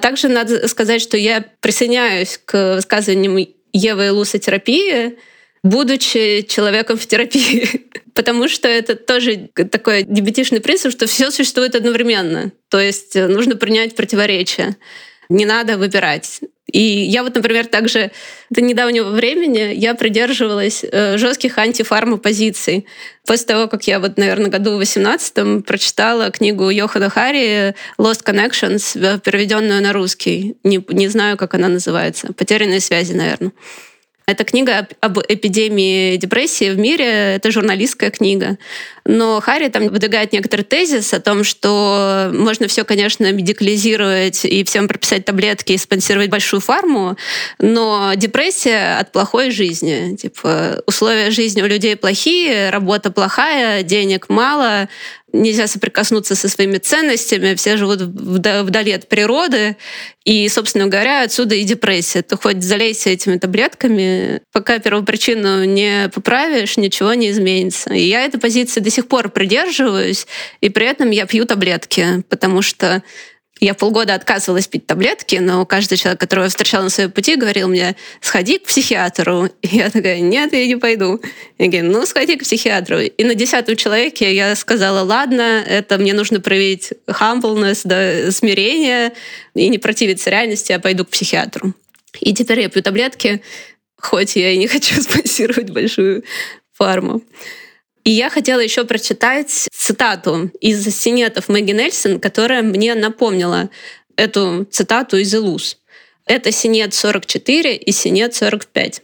Также надо сказать, что я присоединяюсь к высказываниям Евы и Луса терапии, будучи человеком в терапии. [LAUGHS] Потому что это тоже такой дебетишный принцип, что все существует одновременно. То есть нужно принять противоречия. не надо выбирать. И я вот, например, также до недавнего времени я придерживалась э, жестких антифармопозиций. После того, как я вот, наверное, году в 18 прочитала книгу Йохана Хари «Lost Connections», э, переведенную на русский. Не, не знаю, как она называется. «Потерянные связи», наверное. Это книга об эпидемии депрессии в мире, это журналистская книга. Но Харри там выдвигает некоторый тезис о том, что можно все, конечно, медикализировать и всем прописать таблетки и спонсировать большую фарму, но депрессия от плохой жизни. Типа условия жизни у людей плохие, работа плохая, денег мало, нельзя соприкоснуться со своими ценностями, все живут вдали от природы, и, собственно говоря, отсюда и депрессия. Ты хоть залейся этими таблетками, пока первопричину не поправишь, ничего не изменится. И я этой позиции до сих пор придерживаюсь, и при этом я пью таблетки, потому что я полгода отказывалась пить таблетки, но каждый человек, которого я встречала на своем пути, говорил мне, сходи к психиатру. И я такая, нет, я не пойду. Я говорю, ну, сходи к психиатру. И на десятом человеке я сказала, ладно, это мне нужно проявить humbleness, да, смирение и не противиться реальности, я пойду к психиатру. И теперь я пью таблетки, хоть я и не [LAUGHS] хочу спонсировать большую фарму. И я хотела еще прочитать цитату из синетов Мэгги Нельсон, которая мне напомнила эту цитату из Илус. Это синет 44 и синет 45.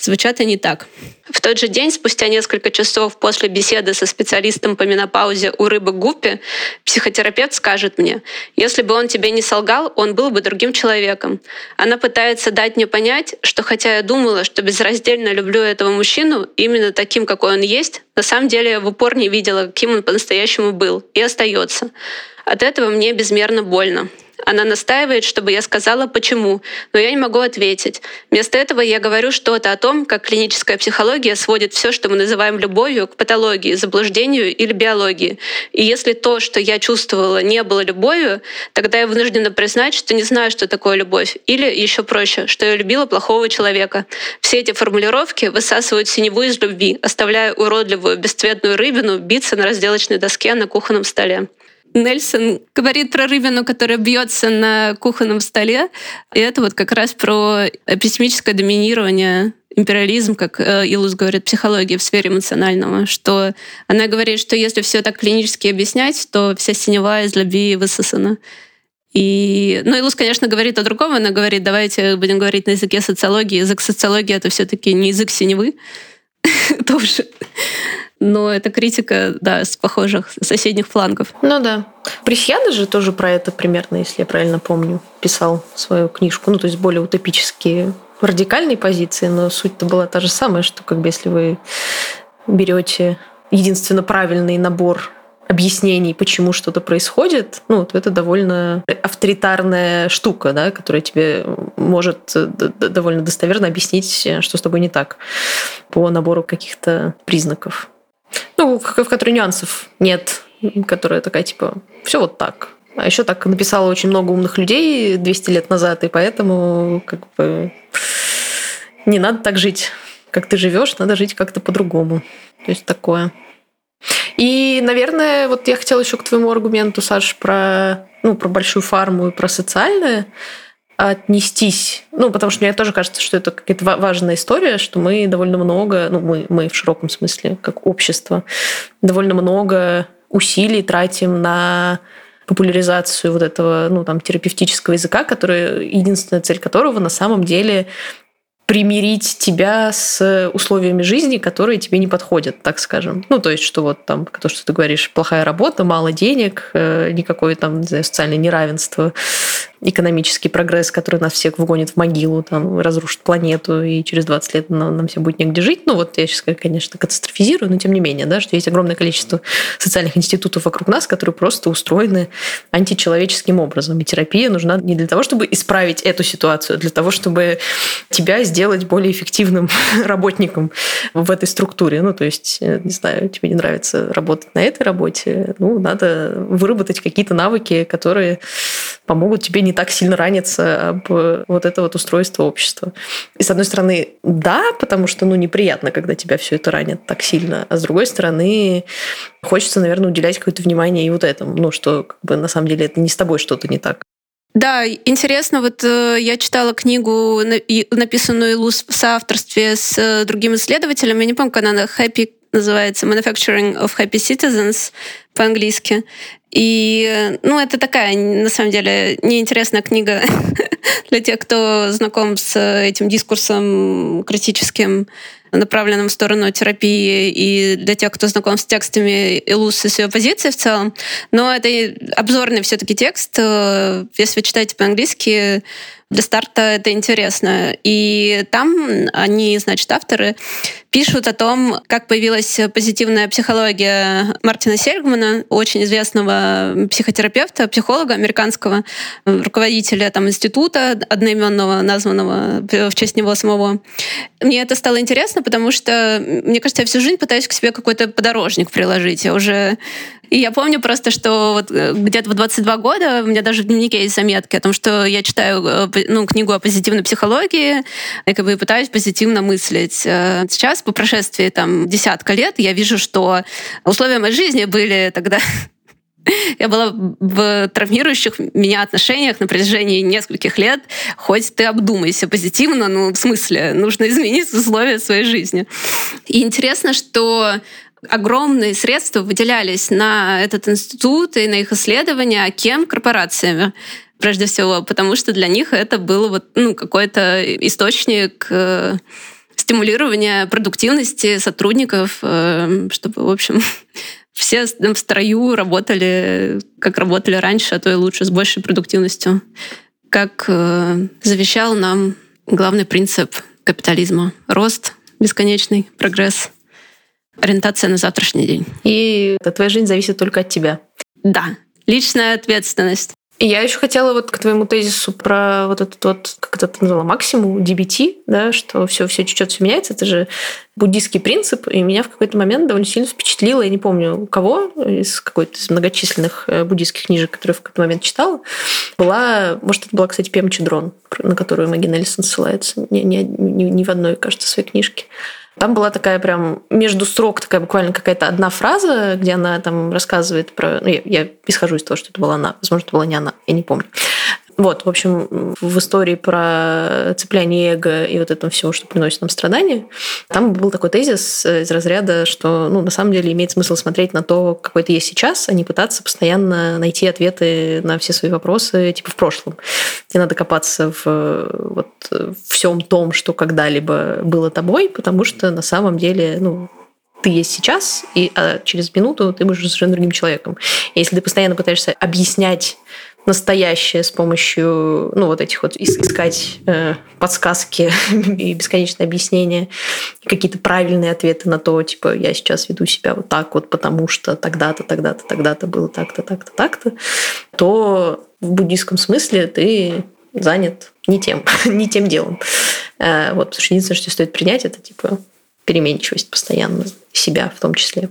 Звучат они так. В тот же день, спустя несколько часов после беседы со специалистом по менопаузе у рыбы Гуппи, психотерапевт скажет мне, если бы он тебе не солгал, он был бы другим человеком. Она пытается дать мне понять, что хотя я думала, что безраздельно люблю этого мужчину, именно таким, какой он есть, на самом деле я в упор не видела, каким он по-настоящему был и остается. От этого мне безмерно больно. Она настаивает, чтобы я сказала почему, но я не могу ответить. Вместо этого я говорю что-то о том, как клиническая психология сводит все, что мы называем любовью, к патологии, заблуждению или биологии. И если то, что я чувствовала, не было любовью, тогда я вынуждена признать, что не знаю, что такое любовь. Или еще проще, что я любила плохого человека. Все эти формулировки высасывают синеву из любви, оставляя уродливую, бесцветную рыбину биться на разделочной доске на кухонном столе. Нельсон говорит про рыбину, которая бьется на кухонном столе. И это вот как раз про эпистемическое доминирование империализм, как э, Илус говорит, психология в сфере эмоционального, что она говорит, что если все так клинически объяснять, то вся синева из любви высосана. И, ну, Илус, конечно, говорит о другом. Она говорит, давайте будем говорить на языке социологии. Язык социологии — это все таки не язык синевы [LAUGHS] тоже. Но это критика, да, с похожих соседних флангов. Ну да. Пресьяда же тоже про это примерно, если я правильно помню, писал свою книжку. Ну, то есть более утопические радикальные позиции, но суть-то была та же самая, что как бы если вы берете единственно правильный набор объяснений, почему что-то происходит, ну, то это довольно авторитарная штука, да, которая тебе может довольно достоверно объяснить, что с тобой не так по набору каких-то признаков. Ну, в, которой нюансов нет, которая такая, типа, все вот так. А еще так написала очень много умных людей 200 лет назад, и поэтому как бы не надо так жить, как ты живешь, надо жить как-то по-другому. То есть такое. И, наверное, вот я хотела еще к твоему аргументу, Саш, про, ну, про большую фарму и про социальное отнестись. Ну, потому что мне тоже кажется, что это какая-то важная история, что мы довольно много, ну, мы, мы в широком смысле, как общество, довольно много усилий тратим на популяризацию вот этого, ну, там, терапевтического языка, который, единственная цель которого на самом деле примирить тебя с условиями жизни, которые тебе не подходят, так скажем. Ну, то есть, что вот там, то, что ты говоришь, плохая работа, мало денег, э, никакое там, не знаю, социальное неравенство, экономический прогресс, который нас всех вгонит в могилу, там, разрушит планету, и через 20 лет нам, нам всем будет негде жить. Ну, вот я сейчас, конечно, катастрофизирую, но тем не менее, да, что есть огромное количество социальных институтов вокруг нас, которые просто устроены античеловеческим образом. И терапия нужна не для того, чтобы исправить эту ситуацию, а для того, чтобы тебя сделать более эффективным [LAUGHS] работником в этой структуре. Ну, то есть, э, не знаю, тебе не нравится работать на этой работе, ну, надо выработать какие-то навыки, которые помогут тебе не так сильно раниться об вот это вот устройство общества. И с одной стороны, да, потому что, ну, неприятно, когда тебя все это ранит так сильно, а с другой стороны, хочется, наверное, уделять какое-то внимание и вот этому, ну, что как бы на самом деле это не с тобой что-то не так. Да, интересно, вот э, я читала книгу, написанную Луз в соавторстве с э, другим исследователем, я не помню, как она Happy называется Manufacturing of Happy Citizens по-английски. И, ну, это такая, на самом деле, неинтересная книга [LAUGHS] для тех, кто знаком с этим дискурсом критическим, направленным в сторону терапии, и для тех, кто знаком с текстами Илус и с ее позицией в целом. Но это обзорный все-таки текст. Если вы читаете по-английски, для старта это интересно. И там они, значит, авторы пишут о том, как появилась позитивная психология Мартина Сельгмана, очень известного психотерапевта, психолога американского, руководителя там, института одноименного, названного в честь него самого. Мне это стало интересно, потому что, мне кажется, я всю жизнь пытаюсь к себе какой-то подорожник приложить. Я уже и я помню просто, что вот э, где-то в 22 года у меня даже в дневнике есть заметки о том, что я читаю э, ну, книгу о позитивной психологии и как бы пытаюсь позитивно мыслить. Э, сейчас, по прошествии там десятка лет, я вижу, что условия моей жизни были тогда [LAUGHS] я была в травмирующих меня отношениях на протяжении нескольких лет. Хоть ты обдумайся позитивно, ну, в смысле, нужно [LAUGHS] изменить условия своей жизни. И интересно, что огромные средства выделялись на этот институт и на их исследования, а кем? Корпорациями прежде всего, потому что для них это был вот, ну, какой-то источник э, стимулирования продуктивности сотрудников, э, чтобы, в общем, [LAUGHS] все в строю работали, как работали раньше, а то и лучше, с большей продуктивностью. Как э, завещал нам главный принцип капитализма. Рост, бесконечный прогресс — ориентация на завтрашний день. И твоя жизнь зависит только от тебя. Да, личная ответственность. И я еще хотела вот к твоему тезису про вот этот вот, как это ты назвала, максимум, DBT, да, что все, все чуть-чуть все меняется. Это же буддийский принцип, и меня в какой-то момент довольно сильно впечатлило, я не помню у кого, из какой-то из многочисленных э, буддийских книжек, которые в какой-то момент читала, была, может, это была, кстати, Пем Чедрон, на которую Маги Нельсон ссылается, ни, ни, ни, ни в одной, кажется, своей книжке. Там была такая прям между строк такая буквально какая-то одна фраза, где она там рассказывает про... Ну, я, я исхожу из того, что это была она. Возможно, это была не она, я не помню. Вот, в общем, в истории про цепляние эго и вот это все, что приносит нам страдания, там был такой тезис из разряда, что, ну, на самом деле имеет смысл смотреть на то, какой ты есть сейчас, а не пытаться постоянно найти ответы на все свои вопросы, типа, в прошлом. Тебе надо копаться в вот всем том, что когда-либо было тобой, потому что на самом деле, ну, ты есть сейчас, и а через минуту ты будешь совершенно другим человеком. И если ты постоянно пытаешься объяснять настоящее с помощью, ну, вот этих вот искать э, подсказки [LAUGHS] и бесконечные объяснения, какие-то правильные ответы на то, типа, я сейчас веду себя вот так вот, потому что тогда-то, тогда-то, тогда-то было так-то, так-то, так-то, то в буддийском смысле ты занят не тем, [LAUGHS] не тем делом. Э, вот, потому что единственное, что стоит принять, это, типа, переменчивость постоянно себя в том числе.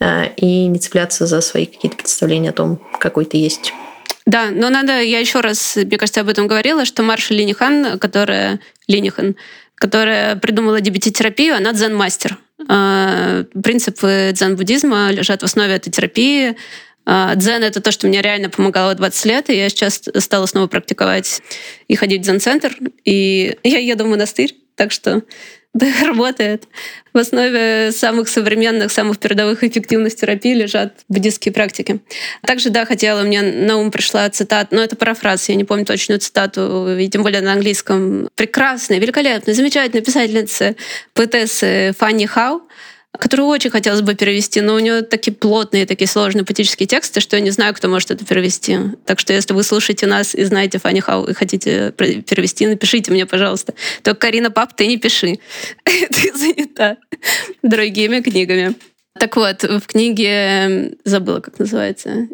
Э, и не цепляться за свои какие-то представления о том, какой ты есть. Да, но надо, я еще раз, мне кажется, об этом говорила, что Марша Линихан, которая Линихан, которая придумала DBT-терапию, она дзен-мастер. А, принципы дзен-буддизма лежат в основе этой терапии. А, дзен — это то, что мне реально помогало 20 лет, и я сейчас стала снова практиковать и ходить в дзен-центр. И [LAUGHS] я еду в монастырь, так что [LAUGHS] да, работает. В основе самых современных, самых передовых эффективных терапий лежат буддистские практики. Также, да, хотела, мне на ум пришла цитата, но это парафраз, я не помню точную цитату, и тем более на английском. Прекрасная, великолепная, замечательная писательница, поэтессы Фанни Хау, которую очень хотелось бы перевести, но у нее такие плотные, такие сложные поэтические тексты, что я не знаю, кто может это перевести. Так что если вы слушаете нас и знаете Фанни Хау и хотите перевести, напишите мне, пожалуйста. Только, Карина Пап, ты не пиши. [LAUGHS] ты занята другими книгами. Так вот, в книге забыла, как называется.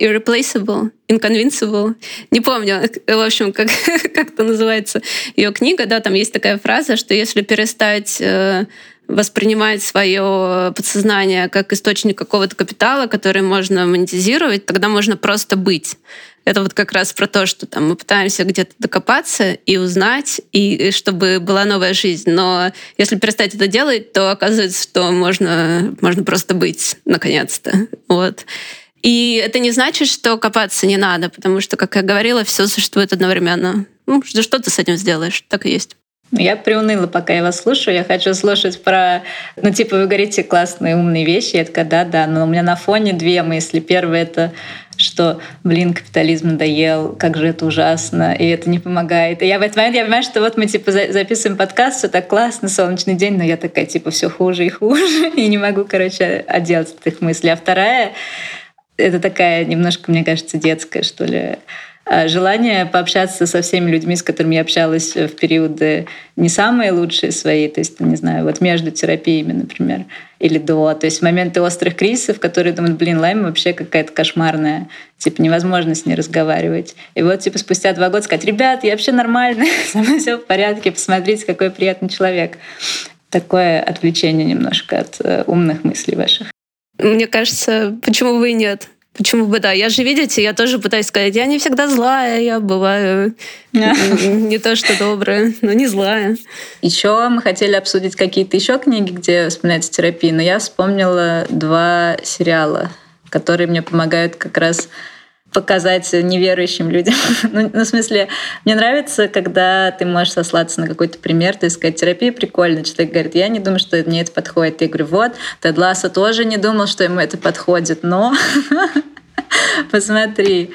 Irreplaceable, Inconvincible. Не помню, в общем, как, [LAUGHS] как это называется ее книга. Да, там есть такая фраза, что если перестать э, воспринимать свое подсознание как источник какого-то капитала, который можно монетизировать, тогда можно просто быть. Это вот как раз про то, что там мы пытаемся где-то докопаться и узнать, и чтобы была новая жизнь. Но если перестать это делать, то оказывается, что можно, можно просто быть, наконец-то. Вот. И это не значит, что копаться не надо, потому что, как я говорила, все существует одновременно. Ну, что ты с этим сделаешь? Так и есть. Я приуныла, пока я вас слушаю. Я хочу слушать про... Ну, типа, вы говорите классные, умные вещи. Я такая, да-да. Но у меня на фоне две мысли. Первая — это что, блин, капитализм надоел, как же это ужасно, и это не помогает. И я в этот момент я понимаю, что вот мы типа записываем подкаст, все так классно, солнечный день, но я такая типа все хуже и хуже, [LAUGHS] и не могу, короче, отделаться от этих мыслей. А вторая это такая немножко, мне кажется, детская, что ли, желание пообщаться со всеми людьми, с которыми я общалась в периоды не самые лучшие свои, то есть, не знаю, вот между терапиями, например, или до, то есть моменты острых кризисов, которые думают, блин, Лайм вообще какая-то кошмарная, типа невозможно с ней разговаривать. И вот типа спустя два года сказать, ребят, я вообще нормальная, [LAUGHS] со мной все в порядке, посмотрите, какой приятный человек. Такое отвлечение немножко от э, умных мыслей ваших. Мне кажется, почему бы и нет? Почему бы да? Я же, видите, я тоже пытаюсь сказать, я не всегда злая, я бываю [LAUGHS] не то что добрая, но не злая. Еще мы хотели обсудить какие-то еще книги, где вспоминается терапия, но я вспомнила два сериала, которые мне помогают как раз показать неверующим людям. [LAUGHS] ну, ну, в смысле, мне нравится, когда ты можешь сослаться на какой-то пример, есть сказать, терапия прикольная. Человек говорит, я не думаю, что мне это подходит. Я говорю, вот, Тед Ласса тоже не думал, что ему это подходит, но [LAUGHS] посмотри.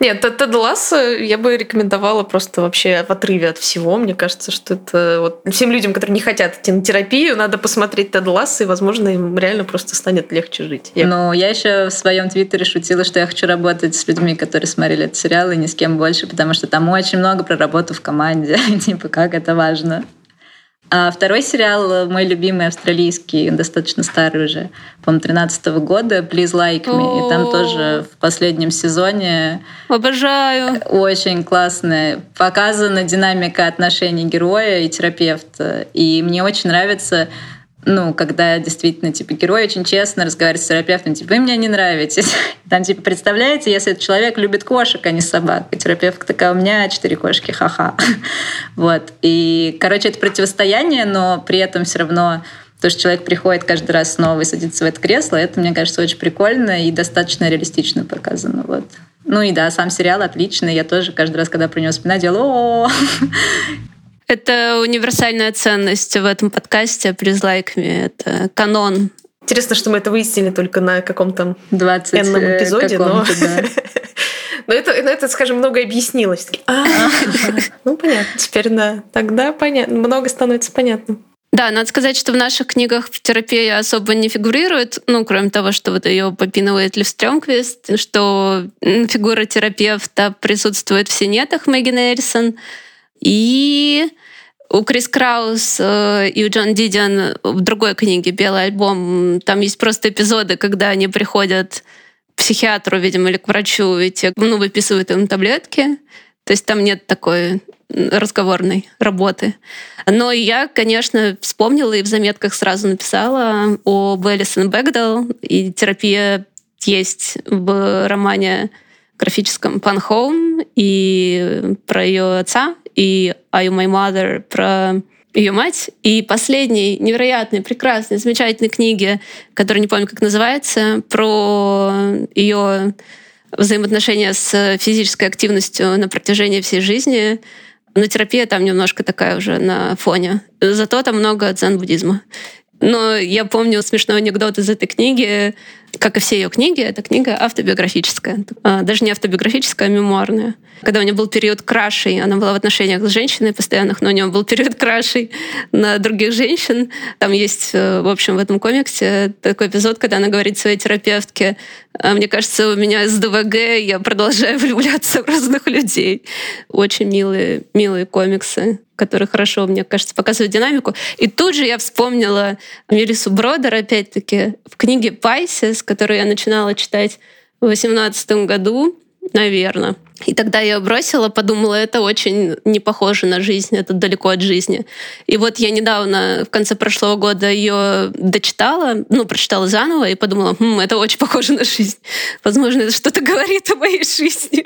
Нет, Тед Ласса я бы рекомендовала просто вообще в отрыве от всего. Мне кажется, что это вот всем людям, которые не хотят идти на терапию, надо посмотреть Тед Ласса, и, возможно, им реально просто станет легче жить. Я... Ну, я еще в своем твиттере шутила, что я хочу работать с людьми, которые смотрели этот сериал, и ни с кем больше, потому что там очень много про работу в команде. [LAUGHS] типа, как это важно. А второй сериал, мой любимый австралийский, достаточно старый уже, по-моему, 13 -го года, Please Like Me. И там тоже в последнем сезоне... Обожаю! Очень классно. Показана динамика отношений героя и терапевта. И мне очень нравится ну, когда действительно, типа, герой очень честно разговаривает с терапевтом, типа, вы мне не нравитесь. [LAUGHS] Там, типа, представляете, если этот человек любит кошек, а не собак, и терапевт такая, у меня четыре кошки, ха-ха. [LAUGHS] вот. И, короче, это противостояние, но при этом все равно то, что человек приходит каждый раз снова и садится в это кресло, это, мне кажется, очень прикольно и достаточно реалистично показано. Вот. Ну и да, сам сериал отличный. Я тоже каждый раз, когда про него вспоминаю, делаю о [LAUGHS] это универсальная ценность в этом подкасте Please Like Me. Это канон. Интересно, что мы это выяснили только на каком-то 20 э, эпизоде, но... Да. [LAUGHS] Но это, но это, скажем, много объяснилось. [LAUGHS] А, ну, понятно. Теперь, да, тогда понятно. Много становится понятным. Да, надо сказать, что в наших книгах терапия особо не фигурирует, ну, кроме того, что вот ее попинывает Лив Стрёмквист, что фигура терапевта присутствует в синетах Мэгги Эльсон, и у Крис Краус э, и у Джон Дидиан в другой книге «Белый альбом» там есть просто эпизоды, когда они приходят к психиатру, видимо, или к врачу, и те ну, выписывают им таблетки. То есть там нет такой разговорной работы. Но я, конечно, вспомнила и в заметках сразу написала о Элисон Бэгдал, и терапия есть в романе графическом «Пан Хоум» и про ее отца, и «Are You My Mother» про ее мать. И последней невероятной, прекрасной, замечательной книги, которая не помню, как называется, про ее взаимоотношения с физической активностью на протяжении всей жизни. Но терапия там немножко такая уже на фоне. Зато там много дзен-буддизма. Но я помню смешной анекдот из этой книги, как и все ее книги, эта книга автобиографическая. А, даже не автобиографическая, а мемуарная. Когда у нее был период крашей, она была в отношениях с женщиной постоянных, но у нее был период крашей на других женщин. Там есть, э, в общем, в этом комиксе такой эпизод, когда она говорит своей терапевтке, «А, мне кажется, у меня с ДВГ, я продолжаю влюбляться в разных людей. Очень милые, милые комиксы которые хорошо, мне кажется, показывают динамику. И тут же я вспомнила Мелису Бродер, опять-таки, в книге «Пайсис», которую я начинала читать в 2018 году, наверное. И тогда я бросила, подумала, это очень не похоже на жизнь, это далеко от жизни. И вот я недавно, в конце прошлого года, ее дочитала, ну, прочитала заново и подумала, хм, это очень похоже на жизнь. Возможно, это что-то говорит о моей жизни.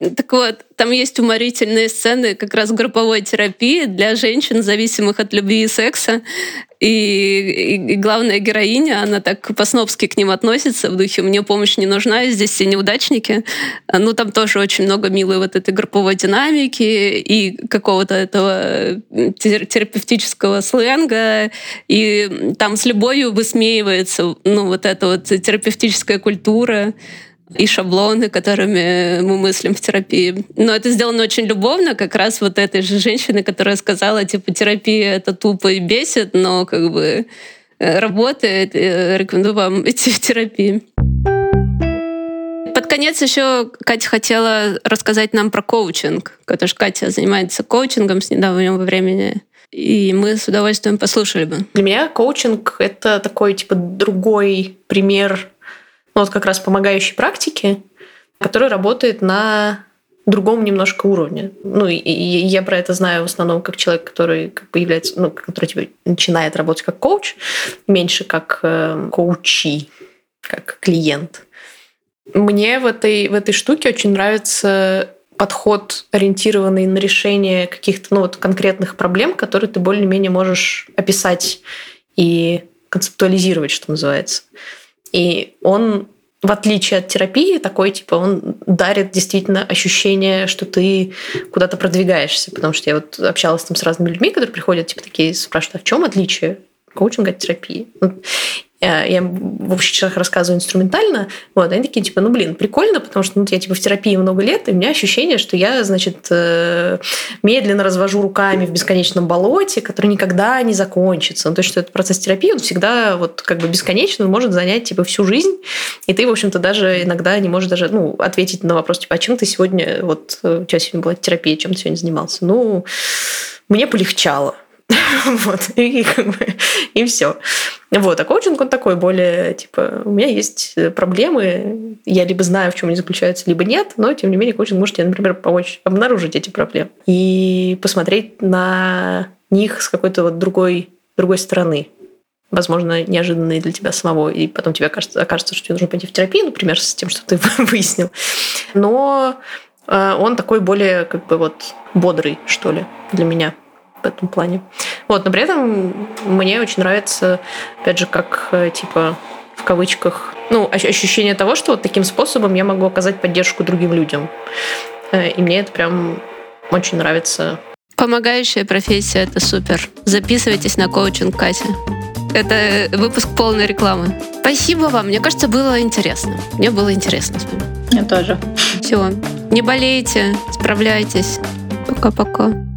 Так вот, там есть уморительные сцены как раз групповой терапии для женщин, зависимых от любви и секса. И, и, и главная героиня, она так по-снобски к ним относится, в духе «мне помощь не нужна, здесь все неудачники». Ну, там тоже очень много милой вот этой групповой динамики и какого-то этого терапевтического сленга. И там с любовью высмеивается ну, вот эта вот терапевтическая культура и шаблоны, которыми мы мыслим в терапии. Но это сделано очень любовно, как раз вот этой же женщины, которая сказала, типа, терапия это тупо и бесит, но как бы э, работает, э, рекомендую вам [LAUGHS] идти в терапию. Под конец еще Катя хотела рассказать нам про коучинг, потому что Катя занимается коучингом с недавнего времени. И мы с удовольствием послушали бы. Для меня коучинг — это такой, типа, другой пример ну, вот как раз помогающей практики, которая работает на другом немножко уровне. Ну, и, и я про это знаю в основном как человек, который как бы является, ну, который типа, начинает работать как коуч, меньше как э, коучи, как клиент. Мне в этой, в этой штуке очень нравится подход, ориентированный на решение каких-то ну, вот, конкретных проблем, которые ты более-менее можешь описать и концептуализировать, что называется. И он в отличие от терапии, такой, типа, он дарит действительно ощущение, что ты куда-то продвигаешься. Потому что я вот общалась там с разными людьми, которые приходят, типа, такие спрашивают, а в чем отличие коучинга от терапии? Э, я в общих чертах рассказываю инструментально, вот, они такие, типа, ну, блин, прикольно, потому что ну, я, типа, в терапии много лет, и у меня ощущение, что я, значит, э, медленно развожу руками в бесконечном болоте, который никогда не закончится. Ну, то есть, что этот процесс терапии, он всегда вот как бы бесконечный, он может занять, типа, всю жизнь, и ты, в общем-то, даже иногда не можешь даже, ну, ответить на вопрос, типа, а чем ты сегодня, вот, у тебя сегодня была терапия, чем ты сегодня занимался? Ну, мне полегчало. [LAUGHS] вот, и, как бы, и все. Вот, а коучинг, он такой более, типа, у меня есть проблемы, я либо знаю, в чем они заключаются, либо нет, но, тем не менее, коучинг может тебе, например, помочь обнаружить эти проблемы и посмотреть на них с какой-то вот другой, другой стороны возможно, неожиданные для тебя самого, и потом тебе окажется, окажется, что тебе нужно пойти в терапию, например, с тем, что ты [LAUGHS] выяснил. Но э, он такой более, как бы, вот бодрый, что ли, для меня в этом плане. Вот, но при этом мне очень нравится, опять же, как, э, типа, в кавычках, ну, ощущение того, что вот таким способом я могу оказать поддержку другим людям. Э, и мне это прям очень нравится. Помогающая профессия — это супер. Записывайтесь на коучинг, Катя. Это выпуск полной рекламы. Спасибо вам. Мне кажется, было интересно. Мне было интересно с вами. Мне тоже. Все. Не болейте, справляйтесь. Пока-пока.